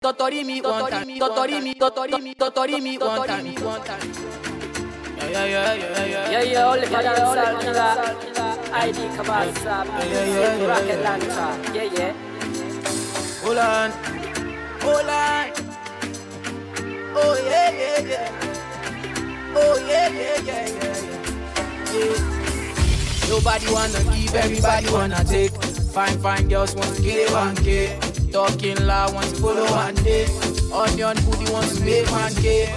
Totori me one time, totori me, totori me, totori me one time, one time. Yeah, yeah, yeah, yeah, yeah. Yeah, yeah, only for dancehall killer. ID Cabasa, yeah, yeah, yeah, Rocket yeah. Yeah, yeah. Hold on, hold on. Oh yeah, yeah, yeah. Oh yeah, yeah, yeah, yeah. Nobody wanna give, everybody wanna take. Fine, fine girls want to get one K. Talking loud want to follow one day. Onion booty wants to make one K.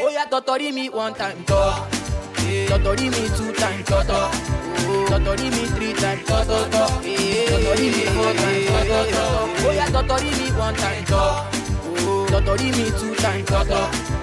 Oh yeah, totori me one time, talk. Totori me two times, toto. Totori me three times, toto. Totori me four times, toto. Oh yeah, totori me one time, talk. Totori me two times, toto.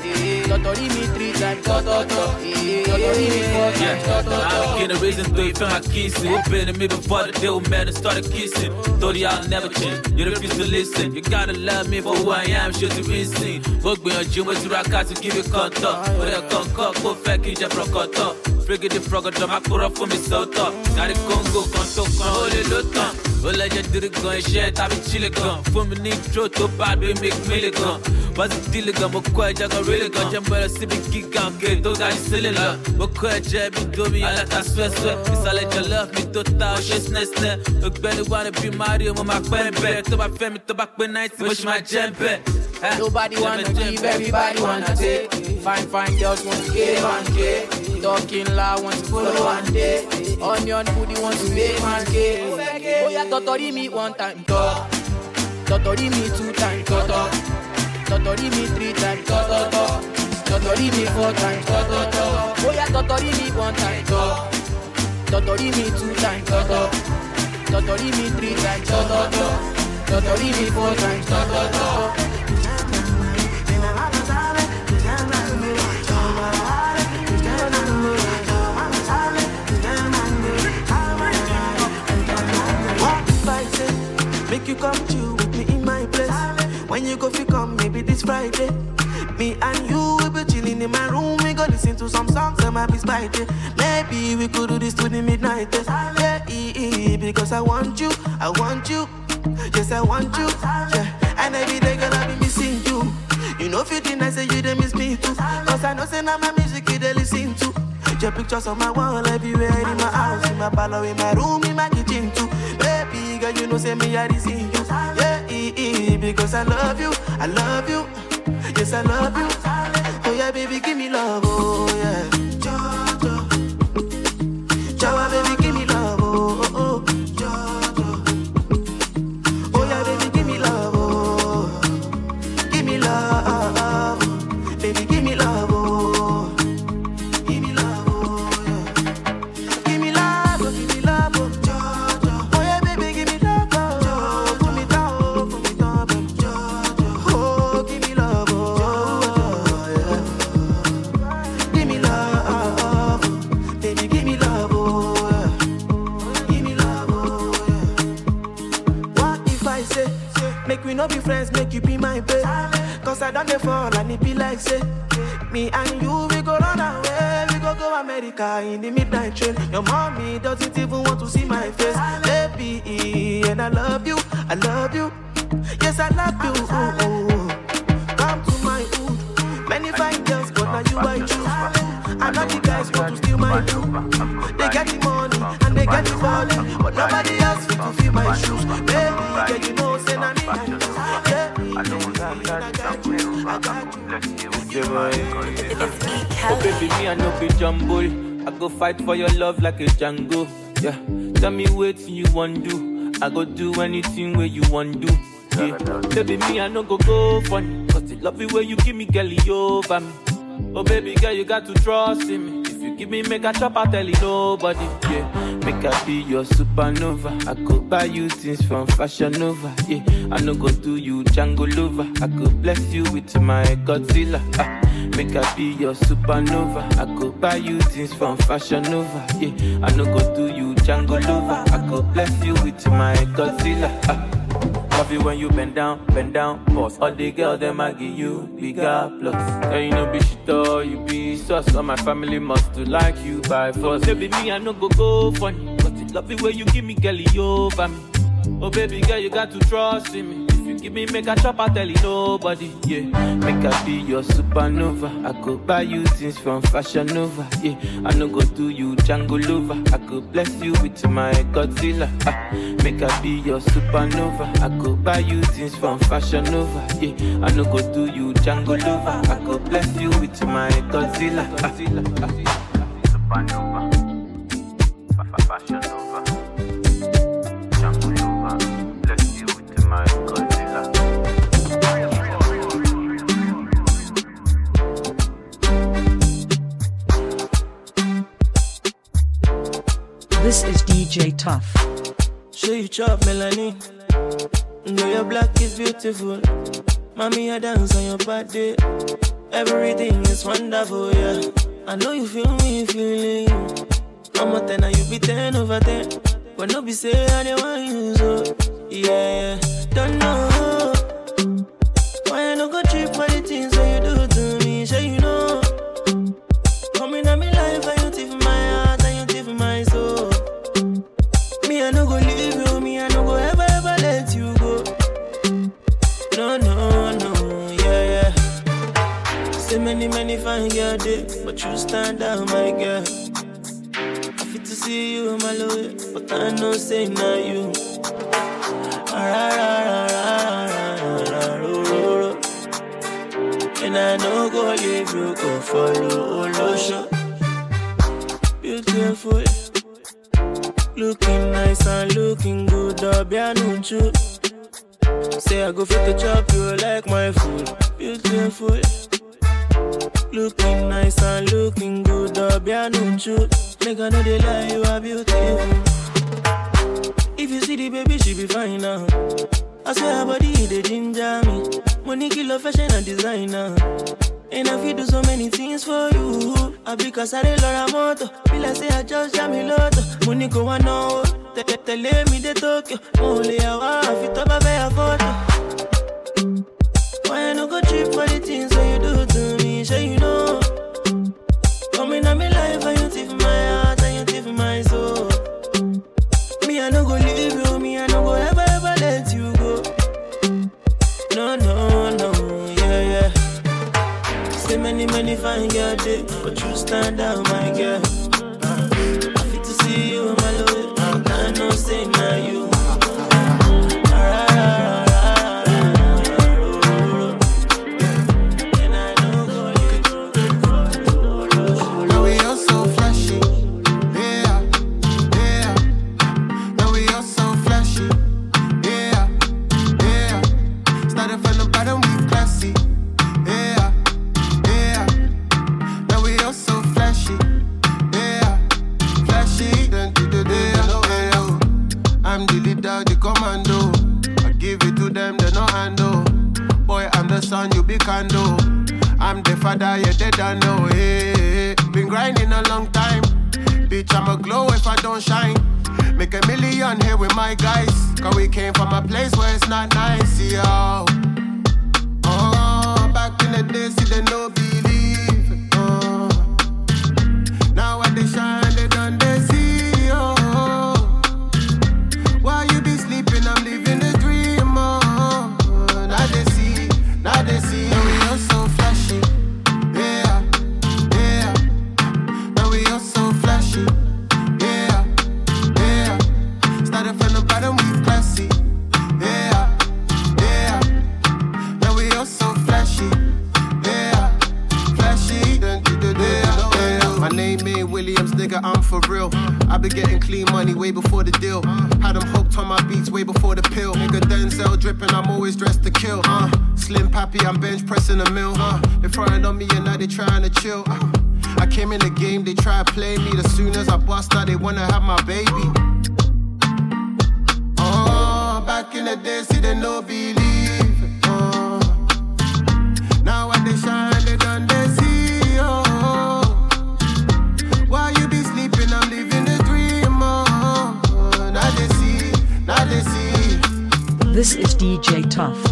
Totori me three times, toto. Totori me four times, toto. I get a reason to feel my kissing. Who been to me before the deal man and started kissing? Thought y'all never change. You refuse to listen. You gotta love me for who I am. Should you be seen? Work me on gym with you rock out to give you contact. But I can't cut, go fake in your procoto. Frigga the frog, drop my cura for me so top. Got it Congo, conto, con, hold it, look on. Ó lẹ́jẹ̀ dírí gan iṣẹ́ tàbí chile gan Fún mi ní intro tó bá bí make mílì gan Wọ́n ti dílé gan mo kọ́ ẹja gan rélé gan Jẹ́ mbẹ́rẹ́ síbi gíga òkè tó ga ní sílẹ̀ lọ Mo kọ́ ẹjẹ́ mi domi aláta swẹ́swẹ́ Ìsàlẹ̀ jọlọ́ mi tó ta ọṣẹ́ sinẹ́sinẹ́ Ògbẹ́ni wà ní bí Mario mo máa pẹ́ bẹ́ẹ̀ Tó bá fẹ́ mi tó bá pé náìtì mo ṣì máa jẹ́ bẹ́ẹ̀. Nobody wanna give, everybody wanna take. Fine, fine girls want to get one K. Talking loud want to follow one day. Onion booty want to make one K. Oh yeah, totori me one time, talk. Totori me two times, toto. Totori me three times, toto. Totori me four times. Oh yeah, totori me one time, talk. Totori me two times, toto. Totori me three times, toto. Totori me four times, make you come chill with me in my place? When you go fi come, maybe this Friday. Me and you will be chilling in my room. We go listen to some songs that might be spicy. Maybe we could do this to the midnight test. Yeah, because I want you, I want you. Yes, I want you. Yeah, and every day gonna be missing you. You know, fitting, I say you they miss me too. Cause I know, say now my music you they listen to. Your pictures on my wall everywhere in my house, in my parlor, in my room, in my kitchen too. Baby girl, you know say me I see you. Yeah, because I love you, I love you. Yes, I love you. Oh yeah, baby, give me love, oh we be friends, make you be my babe? Cause I done the fall and it be like say, me and you, we go run away, we go go America in the midnight train. Your mommy doesn't even want to see my face, baby, and I love you, I love you, yes I love you. ooh, ooh. Come to my hood, many fine girls, but now you I choose. I know the guys want to steal my dude. They get the money and they get the money, but nobody else fit to fill my shoes. Baby, girl, you know, na me Oh baby, me I no be jumble. I go fight for your love like a Django. Yeah, tell me what you want to do. I go do anything where you want to do. Yeah, baby, me I no go go funny. Cause the love you where you give me, girl, over me. Oh baby girl, you got to trust in me. Give me make a chop, tell you nobody. Yeah, make I be your supernova. I could buy you things from Fashion Nova. Yeah, I no go do you Django lover. I could bless you with my Godzilla. Ah, make I be your supernova. I could buy you things from Fashion Nova. Yeah, I no go do you Django lover. I could bless you with my Godzilla. Ah. Love you when you bend down, bend down, boss. All the girls them I give you bigger plus. And you know be shit you be sus. All my family must to like you by force. Baby me I no go go funny, but it love you when you give me girl you over me. Oh baby girl you got to trust in me. Give me make a chop, I tell you nobody, yeah. Make I be your supernova. I could buy you things from Fashion Nova, yeah. I no go do you Django Lover. I could bless you with my Godzilla. Ah, make I be your supernova. I could buy you things from Fashion Nova, yeah. I no go do you Django Lover. I could bless you with my Godzilla. Ah. Supernova. Fashion Tough. Show you chop Melanie. Know your black is beautiful. Mommy, I dance on your body. Everything is wonderful, yeah. I know you feel me feeling you. I'm a 10 and you be 10 over 10. But no be say I don't want you, so yeah. Don't I know say not you. Tell me the Tokyo. Only a wife, it up a fair photo. Why I no go cheap for the things that you do to me? Sure you know. Coming at me life and you thief my heart and you thief my soul. Me I no go leave you. Me I no go ever ever let you go. No no no yeah yeah. Say many many fine girls but you stand out my girl. Glow if I don't shine. Make a million here with my guys. Cause we came from a place where it's not nice, yo. Oh, back in the days, see, they no real. I been getting clean money way before the deal. Had them hooked on my beats way before the pill. Nigga Denzel dripping, I'm always dressed to kill. Uh, Slim Pappy, I'm bench pressing a mill. Uh, they frontin' on me and now they trying to chill. Uh, I came in the game, they try to play me. As soon as I bust out, they wanna have my baby. Oh, back in the day, see they no believe. DJ Tough.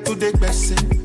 to the blessing.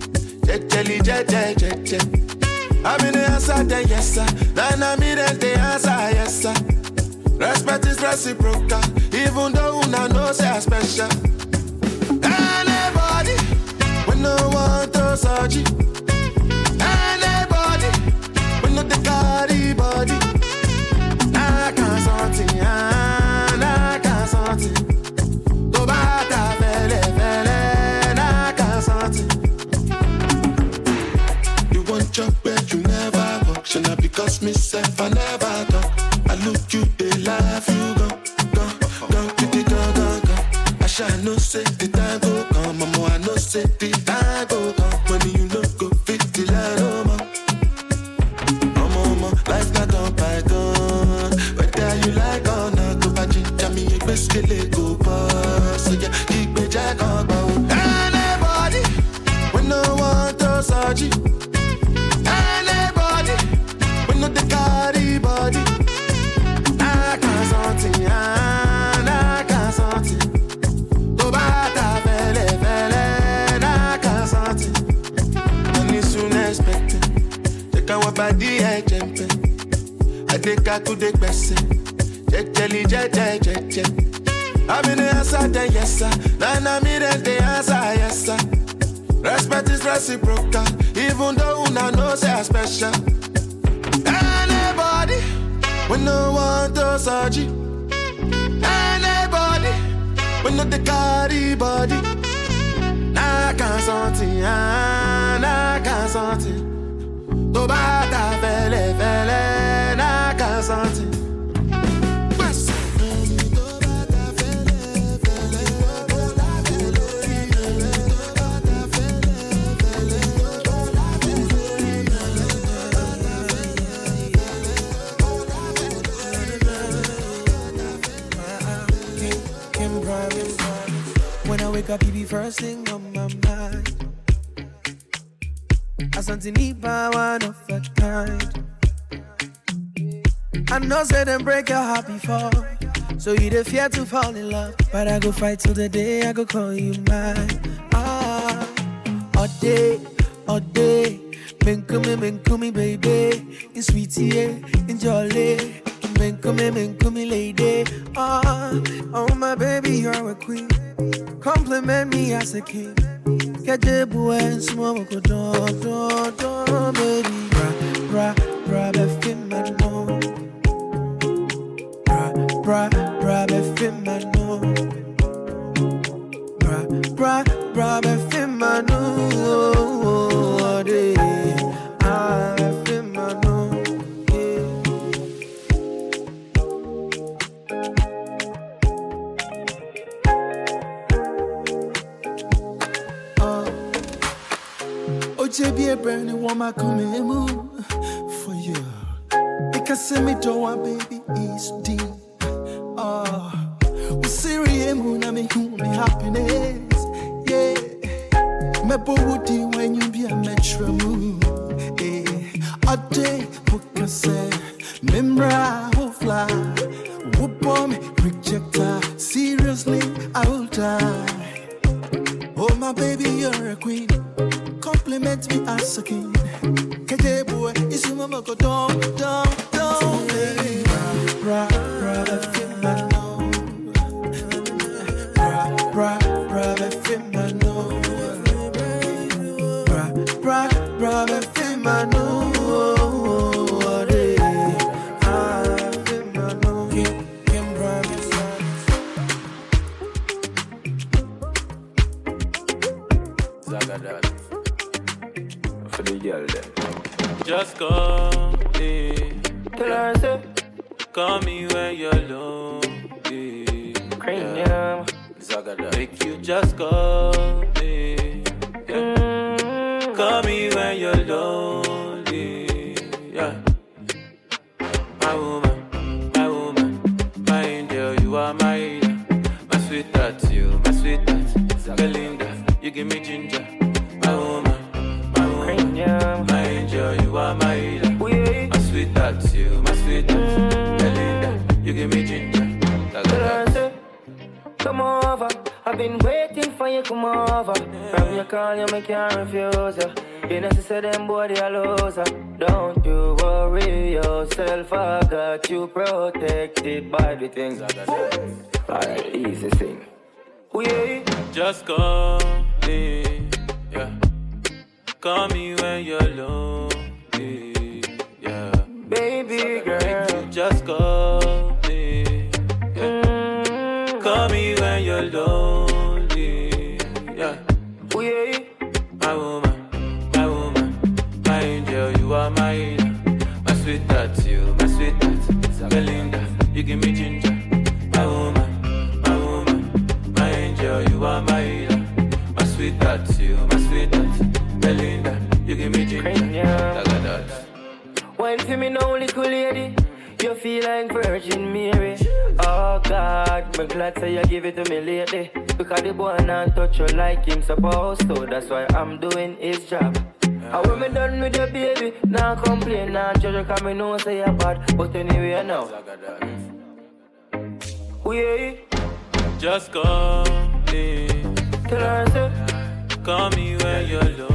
Anybody, when no want to surgery. Anybody, when no the body. I can't something, ah, I can't something. tó bá ta fẹ́lẹ́fẹ́lẹ́ náà na sọ́ọ̀tì. Cocky be first thing on my mind. I something need by one of a kind. I know say them break your heart before. So you the fear to fall in love. But I go fight till the day I go call you mine. Ah, all day, all day. Menkumi, coming, baby. In sweetie, in jolly. Menkumi, coming, lady. Ah, oh, my baby, you're a queen. Compliment me as a king. Get the boy and smoke go do do do baby. Bra bra bra befi man no. Bra bra bra befi man no. Bra bra bra befi man no. burning warm, I come in moon for you. Because me to my baby is deep. Oh, we see moon, and mean, human happiness. Yeah, me bo when you be a metro moon. bright. The things I got. Alright, easy thing. We Just call me, yeah. Call me when you're lonely, yeah. baby girl. Just call me, yeah. Call me when you're lonely, you give me ginger. My woman, my woman, my angel, you are my healer. My sweetheart, you, my sweetheart. Belinda, you give me ginger. That. Wine for me now, little lady. You feel like Virgin Mary. Oh God, me glad say you give it to me lately. Because the boy not touch you like him supposed to. That's why I'm doing his job. And when me done with your baby, now complain, now judge you, cause me know say you're bad. But anyway, now. Oh, we Just call me, tell her, say, call me when you're lonely.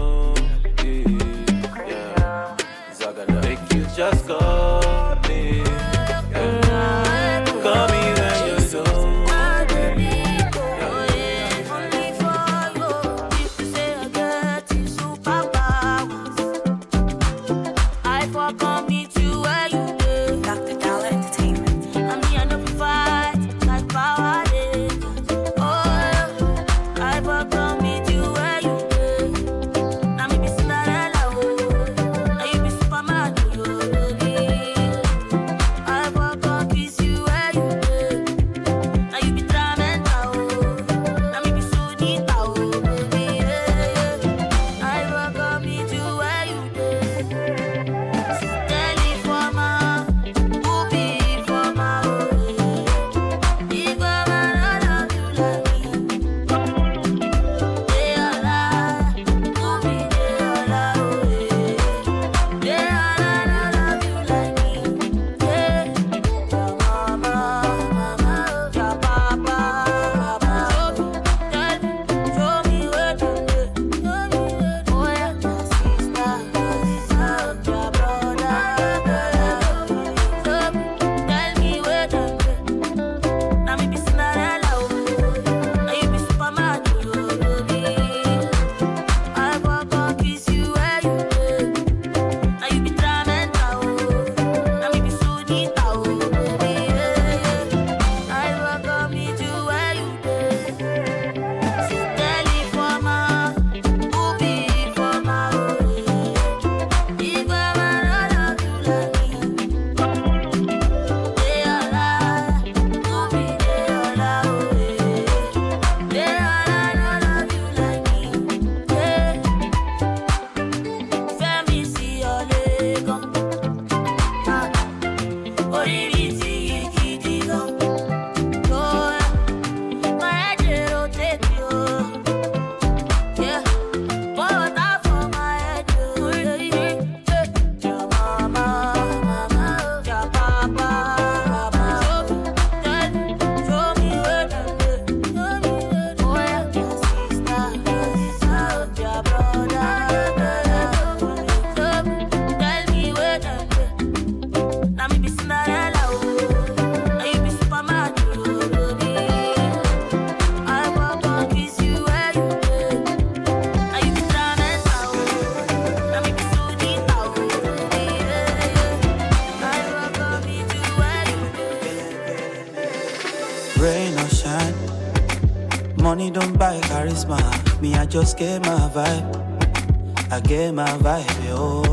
Just get my vibe. I get my vibe, yo.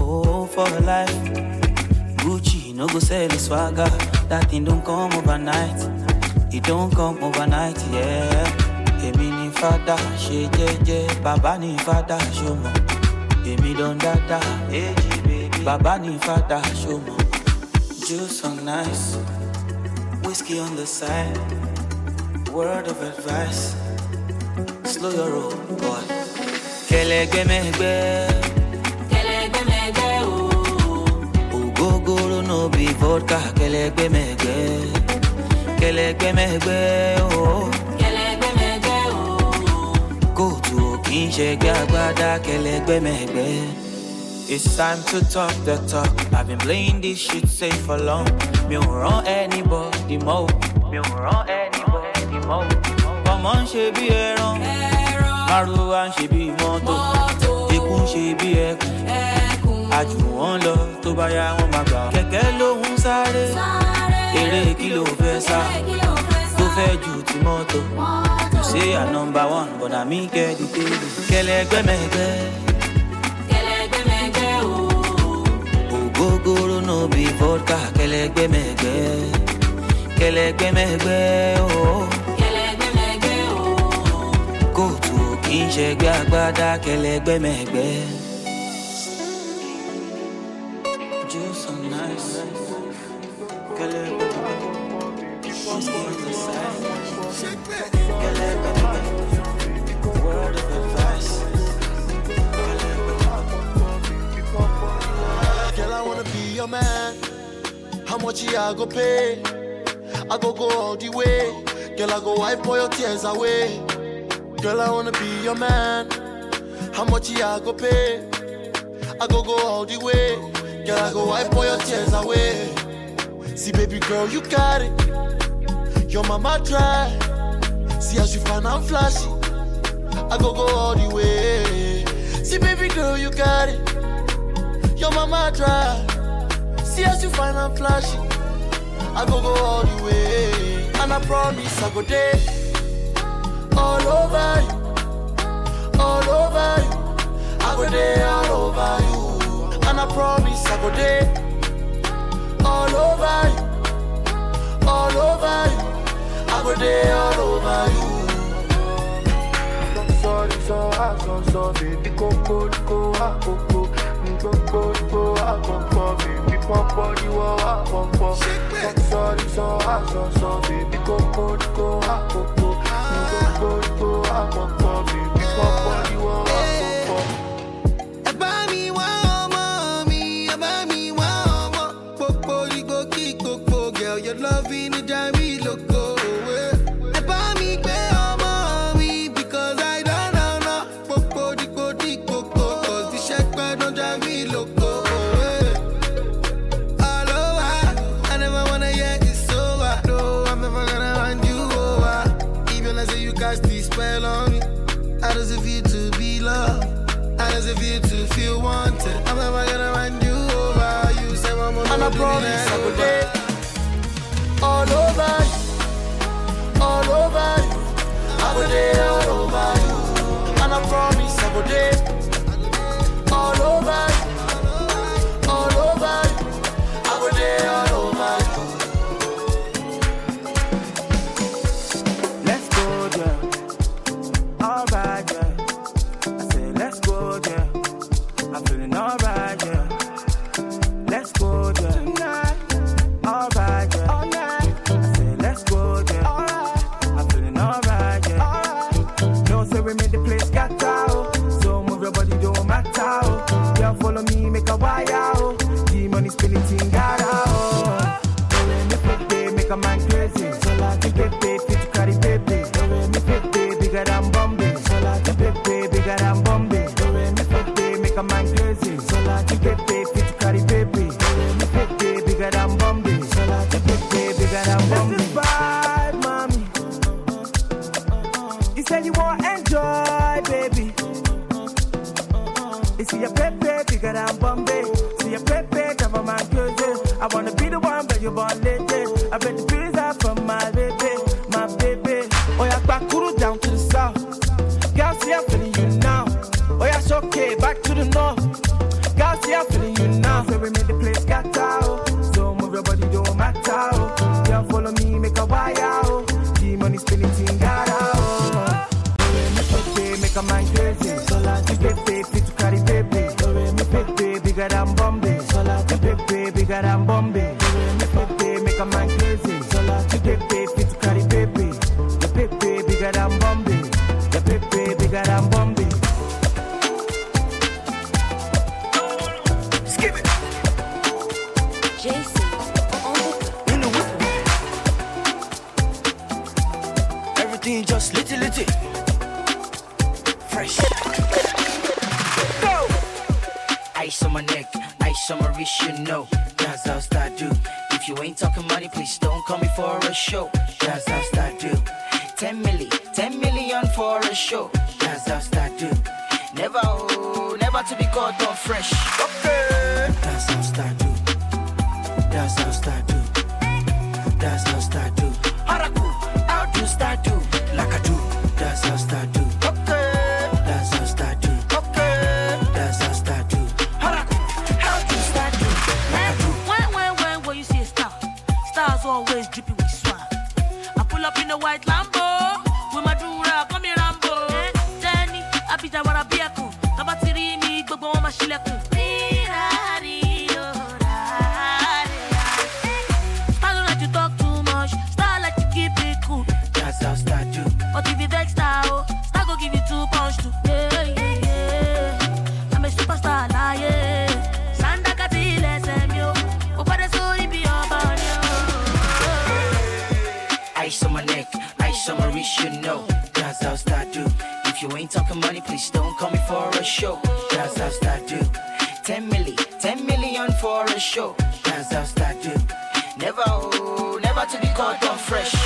Oh, for life. Gucci, no go sell the swagger. That thing don't come overnight. It don't come overnight, yeah. Èmi ni fada, ṣe jẹ́jẹ́. Bàbá ni fada, ṣo mọ̀. Èmi don dada, èjì bèbí. Bàbá ni fada, ṣo mọ̀. Juice on nice, whiskey on the side. Word of advice, slow your roll, boy. Kelegemegbe, o. ogogoro no be vodka. Kelegemegbe, kelegemegbe, oh. Kelegbemegbe o. Kóòtù ò kì í ṣẹgbẹ́ agbádá kẹlẹgbẹ́mẹgbẹ́. It's time to talk the talk. I've been playing this shit safe for long. Mi ò rán anybody mọ́ o. Mi ò rán anybody mọ́ o. Ọmọ ń ṣe bí ẹran. Márùwá ń ṣe bí mọ́tò. Ikú ń ṣe bí ẹkùn. Àjù wọn lọ tó bá yá wọn máa gbà. Kẹ̀kẹ́ ló ń sáré. Eré kí ló fẹ́ sá? Tó fẹ́ ju ti mọ́tò. You say I'm number one, na me get the table. Kẹlẹgbẹ́mẹgbẹ́. Kelegbemegbe o. Ogogoro no be vodka. Kẹlẹgbẹ́mẹgbẹ́. Kẹlẹgbẹ́mẹgbẹ́ oh. Kelegbemegbe o. Kóòtù kì í ṣẹgbẹ́ agbádá of advice. Girl, I wanna be your man. How much I go pay? I go go all the way. Girl, I go wipe all your tears away. Girl, I wanna be your man. How much I go pay? I go go all the way. Girl, I go wipe all your tears away. See, baby girl, you got it. Your mama try. See how she find I'm flashy. I go go all the way. See, baby girl, you got it. Your mama try. See how she find I'm flashy. I go go all the way. And I promise I go there. All over you. All over you. I go there all over you. And I promise I go there. All over you. All over you. I go there all over you. sorry, so I so so baby coco ah coco coco coco ah coco baby popo di wo ah popo sorry, so I so coco ah coco baby popo di you ah one, show. Dance out, start. Never, oh, never to be caught on fresh.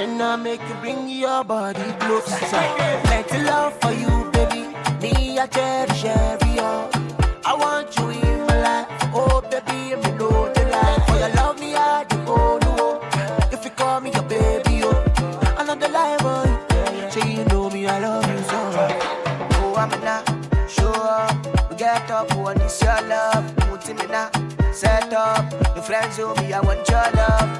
And I make you bring your body closer. Let it love for you, baby. Me, I cherish every hour. I want you in my life. Oh, baby, me know the life. For your love, me, I do go no. If you call me your baby, oh, another life, boy. Say you know me, I love you so. Oh, I'm in show up. We get up, when it's your love. Put in the set up. Your friends, oh, me, I want your love.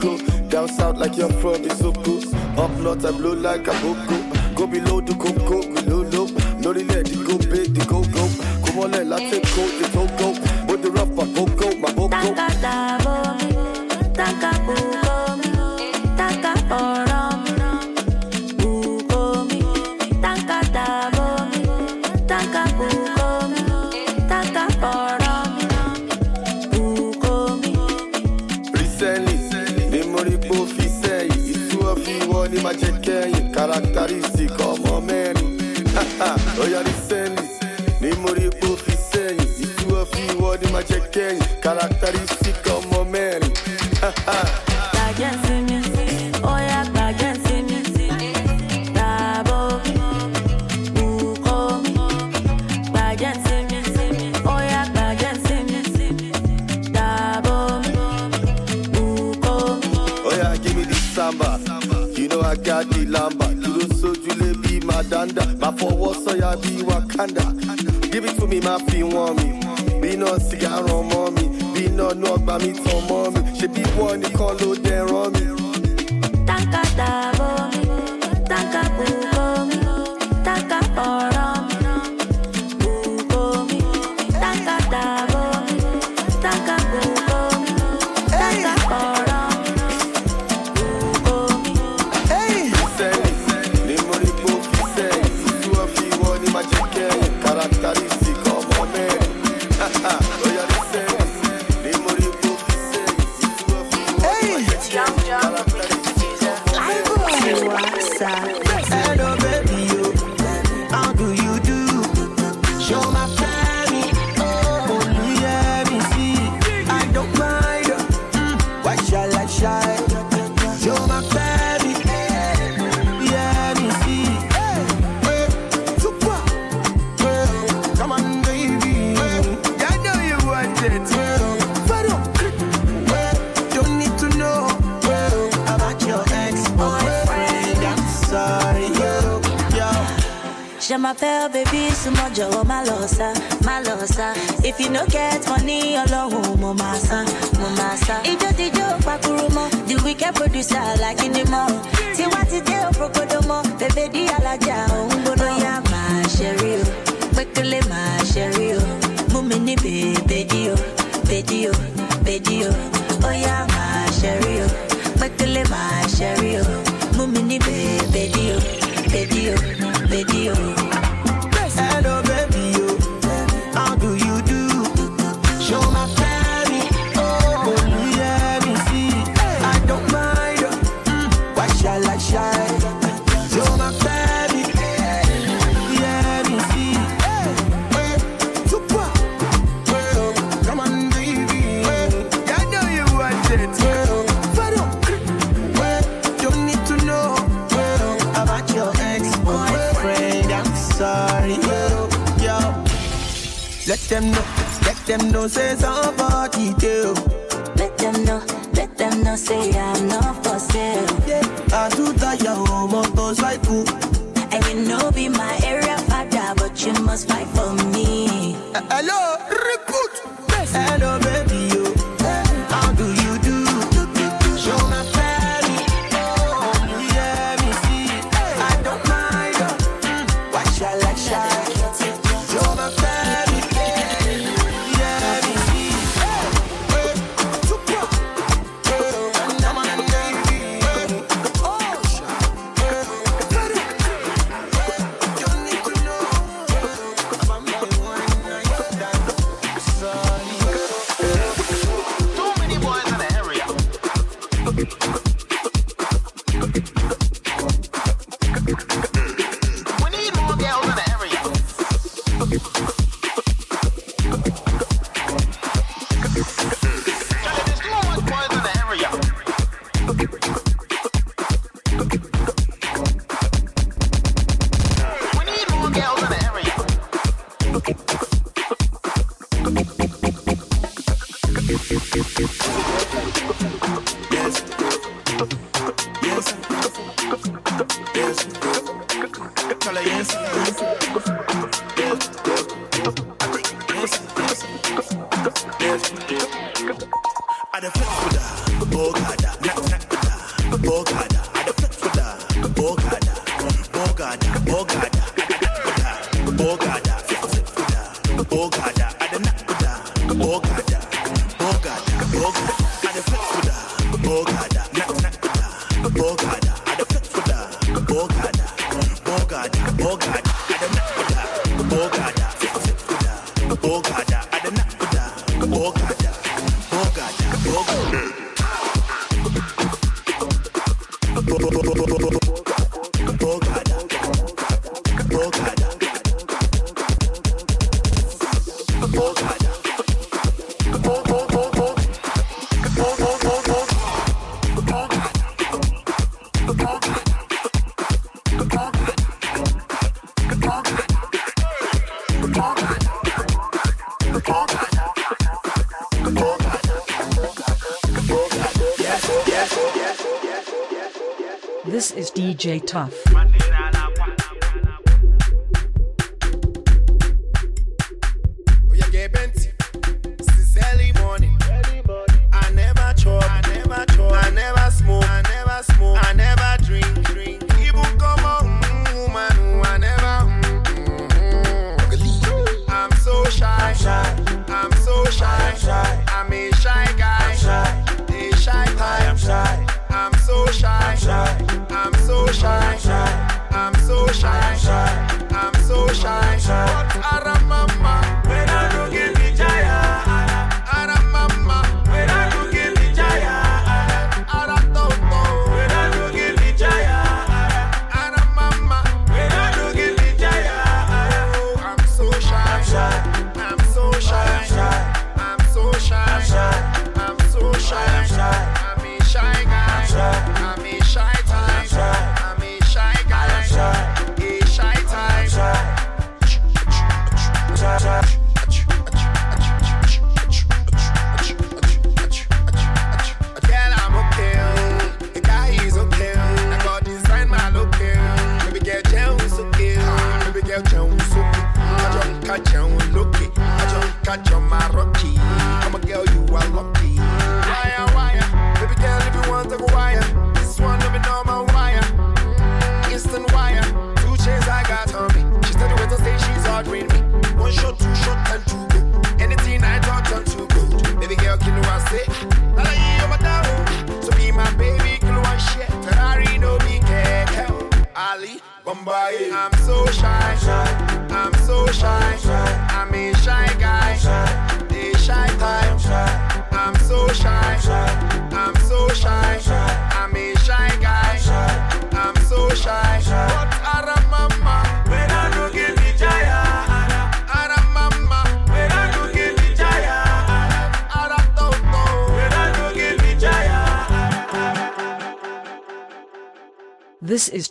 close. Down south like you're from Isoko. Up north I blow like a boko. Go below the coco, go low low. Lori let the go big, eh, the go go. Come on let us take go, the go go. fi wọ́n mi. Bí náà sìgá ràn mọ́ mi bí náà náà gbà mí tàn mọ́ mi. Ṣe bí wọ́n ló dosa. If you no get money, alone, mama son, mama son. Ijo dijo pakurumo, the wicked producer like in the mall. Tiwa ti de oprokodomo, bebe di alaja ongono ya ma sherry o, mekele ma sherry o. Mumi ni bebe di o, bedi o, bedi o. Oya ma sherry o, mekele ma sherry o. Mumi ni bebe di o, bedi o, bedi o. them know, let them know, say somebody do. Let them know, let them know, say I'm not for sale. Yeah, I do that, your home on oh, those I do. And you know be my area father, but you must fight for Yes, Dance, dance, yes. This is DJ Tough.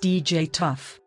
DJ Tough.